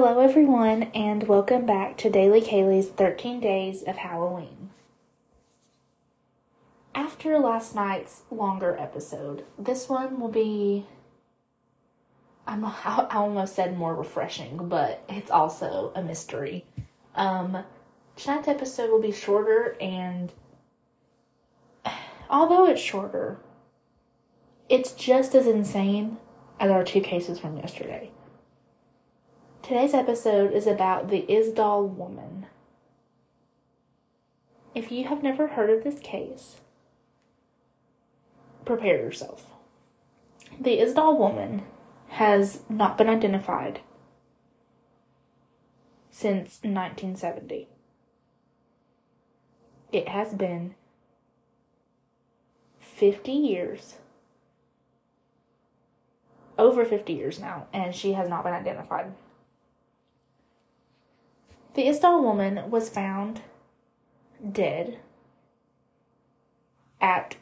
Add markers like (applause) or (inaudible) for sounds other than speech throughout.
Hello, everyone, and welcome back to Daily Kaylee's 13 Days of Halloween. After last night's longer episode, this one will be. I'm, (laughs) I almost said more refreshing, but it's also a mystery. Um, tonight's episode will be shorter, and (sighs) although it's shorter, it's just as insane as our two cases from yesterday. Today's episode is about the Isdal woman. If you have never heard of this case, prepare yourself. The Isdal woman has not been identified since 1970. It has been 50 years, over 50 years now, and she has not been identified. The Isdal woman was found dead at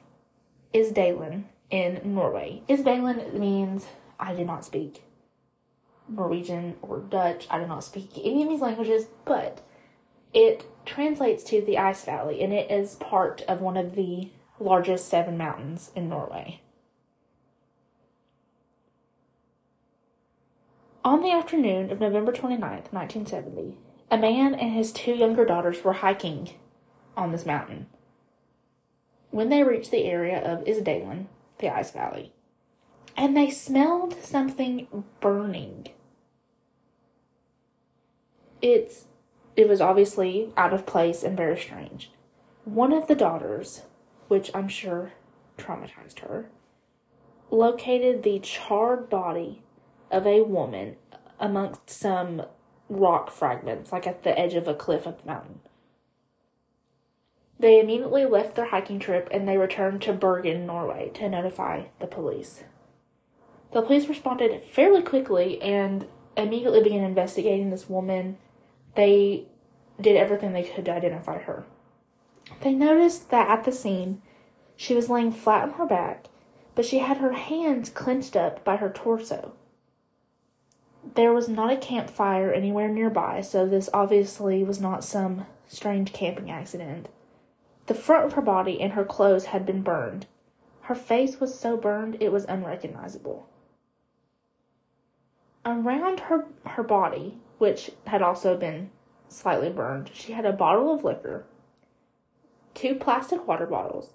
Isdalen in Norway. Isdalen means I did not speak Norwegian or Dutch. I do not speak any of these languages, but it translates to the Ice Valley and it is part of one of the largest seven mountains in Norway. On the afternoon of November 29th, 1970, a man and his two younger daughters were hiking on this mountain. When they reached the area of Isdalen, the ice valley, and they smelled something burning. It's it was obviously out of place and very strange. One of the daughters, which I'm sure traumatized her, located the charred body of a woman amongst some rock fragments, like at the edge of a cliff of the mountain. They immediately left their hiking trip and they returned to Bergen, Norway, to notify the police. The police responded fairly quickly and immediately began investigating this woman. They did everything they could to identify her. They noticed that at the scene, she was laying flat on her back, but she had her hands clenched up by her torso. There was not a campfire anywhere nearby, so this obviously was not some strange camping accident. The front of her body and her clothes had been burned. Her face was so burned it was unrecognizable. Around her, her body, which had also been slightly burned, she had a bottle of liquor, two plastic water bottles,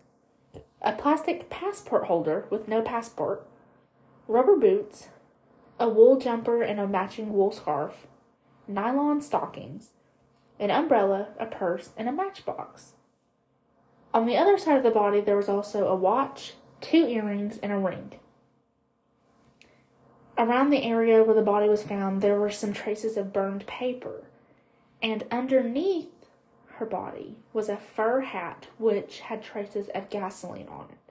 a plastic passport holder with no passport, rubber boots, a wool jumper and a matching wool scarf, nylon stockings, an umbrella, a purse, and a matchbox. On the other side of the body, there was also a watch, two earrings, and a ring. Around the area where the body was found, there were some traces of burned paper, and underneath her body was a fur hat which had traces of gasoline on it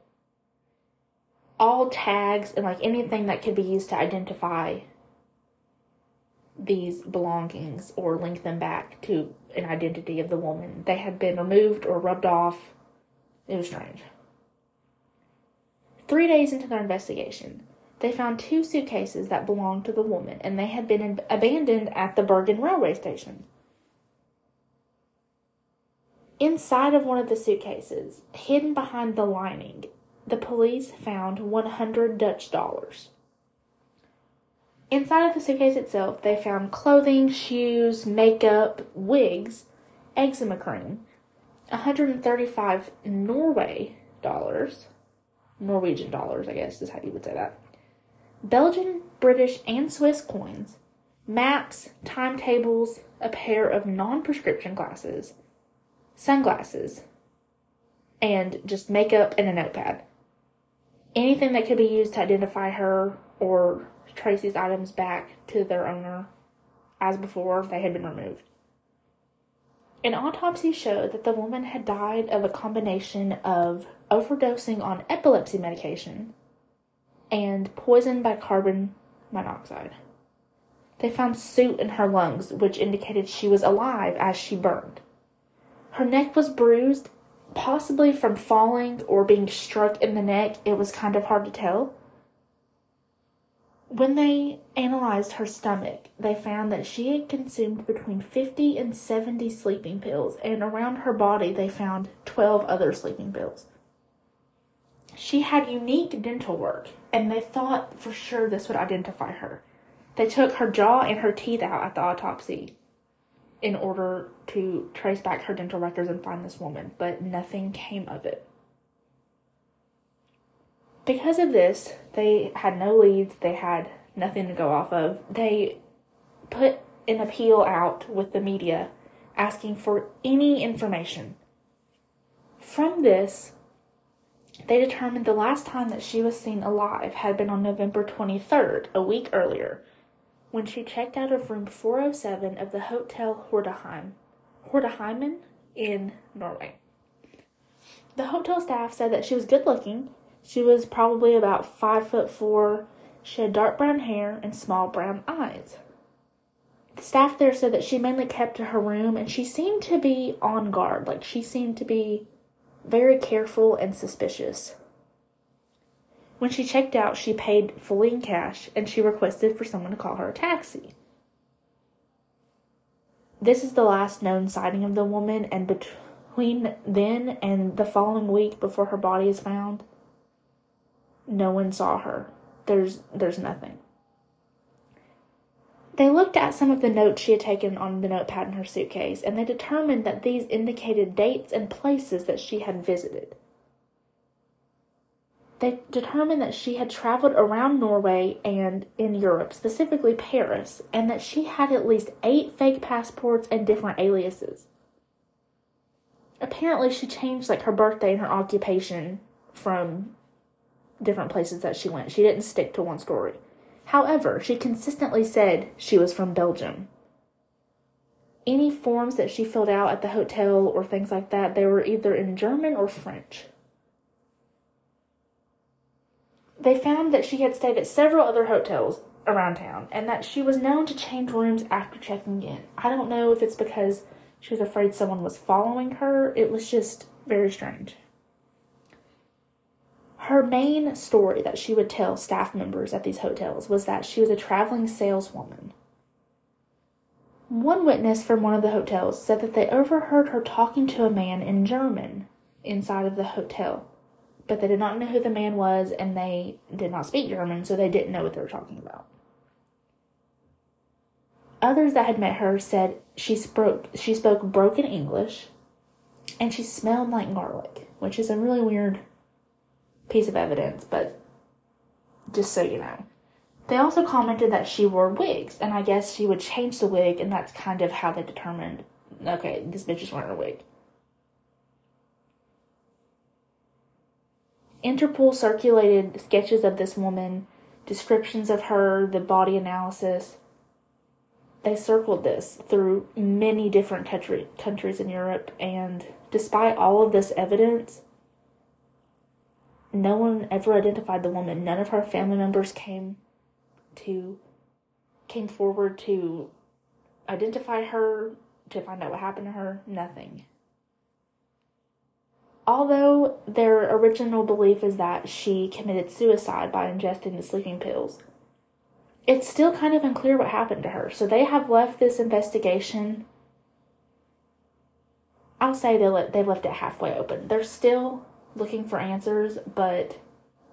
all tags and like anything that could be used to identify these belongings or link them back to an identity of the woman. They had been removed or rubbed off. It was strange. Three days into their investigation, they found two suitcases that belonged to the woman and they had been abandoned at the Bergen railway station. Inside of one of the suitcases, hidden behind the lining, the police found 100 Dutch dollars. Inside of the suitcase itself, they found clothing, shoes, makeup, wigs, eczema cream, 135 Norway dollars, Norwegian dollars, I guess is how you would say that, Belgian, British, and Swiss coins, maps, timetables, a pair of non prescription glasses, sunglasses, and just makeup and a notepad anything that could be used to identify her or trace these items back to their owner as before they had been removed. An autopsy showed that the woman had died of a combination of overdosing on epilepsy medication and poison by carbon monoxide. They found soot in her lungs, which indicated she was alive as she burned. Her neck was bruised possibly from falling or being struck in the neck. It was kind of hard to tell. When they analyzed her stomach, they found that she had consumed between 50 and 70 sleeping pills, and around her body, they found 12 other sleeping pills. She had unique dental work, and they thought for sure this would identify her. They took her jaw and her teeth out at the autopsy in order to trace back her dental records and find this woman, but nothing came of it. Because of this, they had no leads, they had nothing to go off of. They put an appeal out with the media asking for any information. From this, they determined the last time that she was seen alive had been on November 23rd, a week earlier, when she checked out of room 407 of the Hotel Hordaheim, Hordaheimen in Norway. The hotel staff said that she was good looking. She was probably about five foot four. She had dark brown hair and small brown eyes. The staff there said that she mainly kept to her room and she seemed to be on guard. Like she seemed to be very careful and suspicious. When she checked out, she paid fully in cash and she requested for someone to call her a taxi. This is the last known sighting of the woman, and between then and the following week before her body is found, no one saw her. There's there's nothing. They looked at some of the notes she had taken on the notepad in her suitcase, and they determined that these indicated dates and places that she had visited they determined that she had traveled around Norway and in Europe, specifically Paris, and that she had at least eight fake passports and different aliases. Apparently, she changed like her birthday and her occupation from different places that she went. She didn't stick to one story. However, she consistently said she was from Belgium. Any forms that she filled out at the hotel or things like that, they were either in German or French. They found that she had stayed at several other hotels around town and that she was known to change rooms after checking in. I don't know if it's because she was afraid someone was following her, it was just very strange. Her main story that she would tell staff members at these hotels was that she was a traveling saleswoman. One witness from one of the hotels said that they overheard her talking to a man in German inside of the hotel but they did not know who the man was and they did not speak German, so they didn't know what they were talking about. Others that had met her said she spoke she spoke broken English and she smelled like garlic, which is a really weird piece of evidence, but just so you know. They also commented that she wore wigs, and I guess she would change the wig, and that's kind of how they determined okay, this bitch is wearing a wig. Interpol circulated sketches of this woman, descriptions of her, the body analysis. They circled this through many different country, countries in Europe, and despite all of this evidence, no one ever identified the woman. None of her family members came to came forward to identify her, to find out what happened to her. Nothing. Although their original belief is that she committed suicide by ingesting the sleeping pills, it's still kind of unclear what happened to her. So they have left this investigation. I'll say they they've left it halfway open. They're still looking for answers, but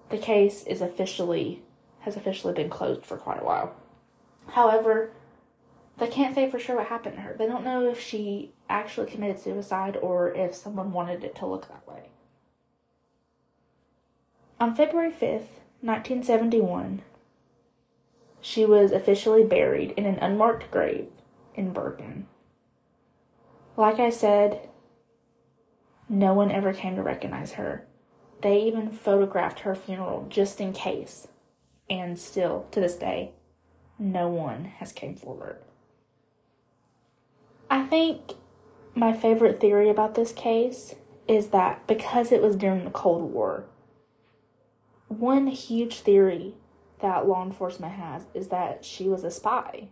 the case is officially has officially been closed for quite a while. However, they can't say for sure what happened to her. They don't know if she actually committed suicide or if someone wanted it to look that way. On February 5th, 1971, she was officially buried in an unmarked grave in Bergen. Like I said, no one ever came to recognize her. They even photographed her funeral just in case. And still, to this day, no one has came forward. I think my favorite theory about this case is that because it was during the Cold War, one huge theory that law enforcement has is that she was a spy.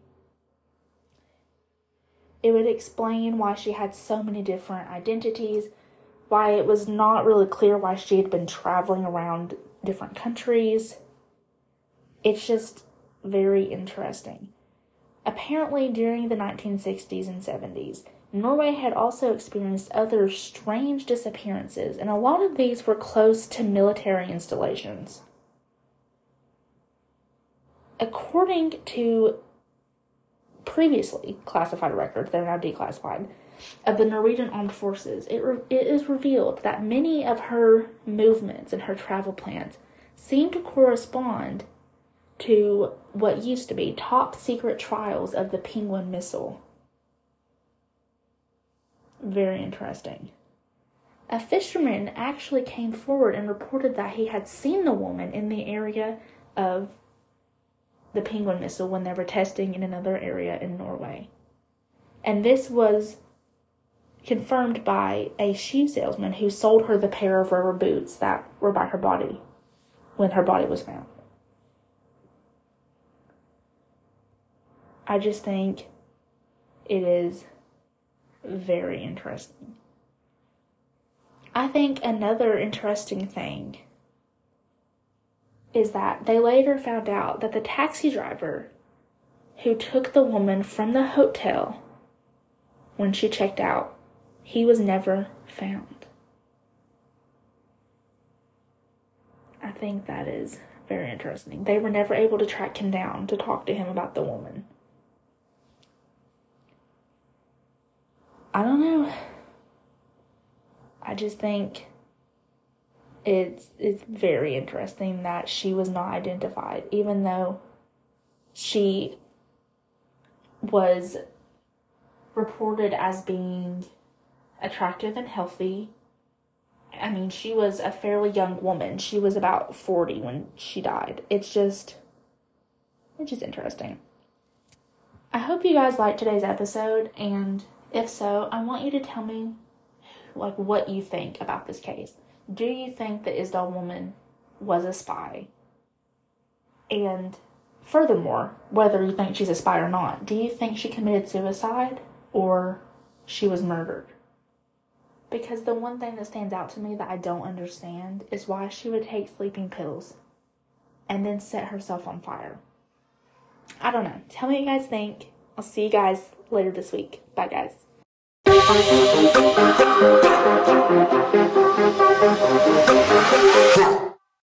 It would explain why she had so many different identities, why it was not really clear why she had been traveling around different countries. It's just very interesting. Apparently, during the 1960s and 70s, Norway had also experienced other strange disappearances, and a lot of these were close to military installations. According to previously classified records, they're now declassified, of the Norwegian Armed Forces, it, re- it is revealed that many of her movements and her travel plans seem to correspond to what used to be top secret trials of the Penguin missile. Very interesting. A fisherman actually came forward and reported that he had seen the woman in the area of the Penguin missile when they were testing in another area in Norway. And this was confirmed by a shoe salesman who sold her the pair of rubber boots that were by her body when her body was found. I just think it is very interesting. I think another interesting thing is that they later found out that the taxi driver who took the woman from the hotel when she checked out, he was never found. I think that is very interesting. They were never able to track him down to talk to him about the woman. I don't know. I just think it's it's very interesting that she was not identified, even though she was reported as being attractive and healthy. I mean, she was a fairly young woman. She was about 40 when she died. It's just it's just interesting. I hope you guys liked today's episode and if so, I want you to tell me like what you think about this case. Do you think the Isdal woman was a spy? And furthermore, whether you think she's a spy or not, do you think she committed suicide or she was murdered? Because the one thing that stands out to me that I don't understand is why she would take sleeping pills and then set herself on fire. I don't know. Tell me what you guys think. I'll see you guys later this week. Bye, guys.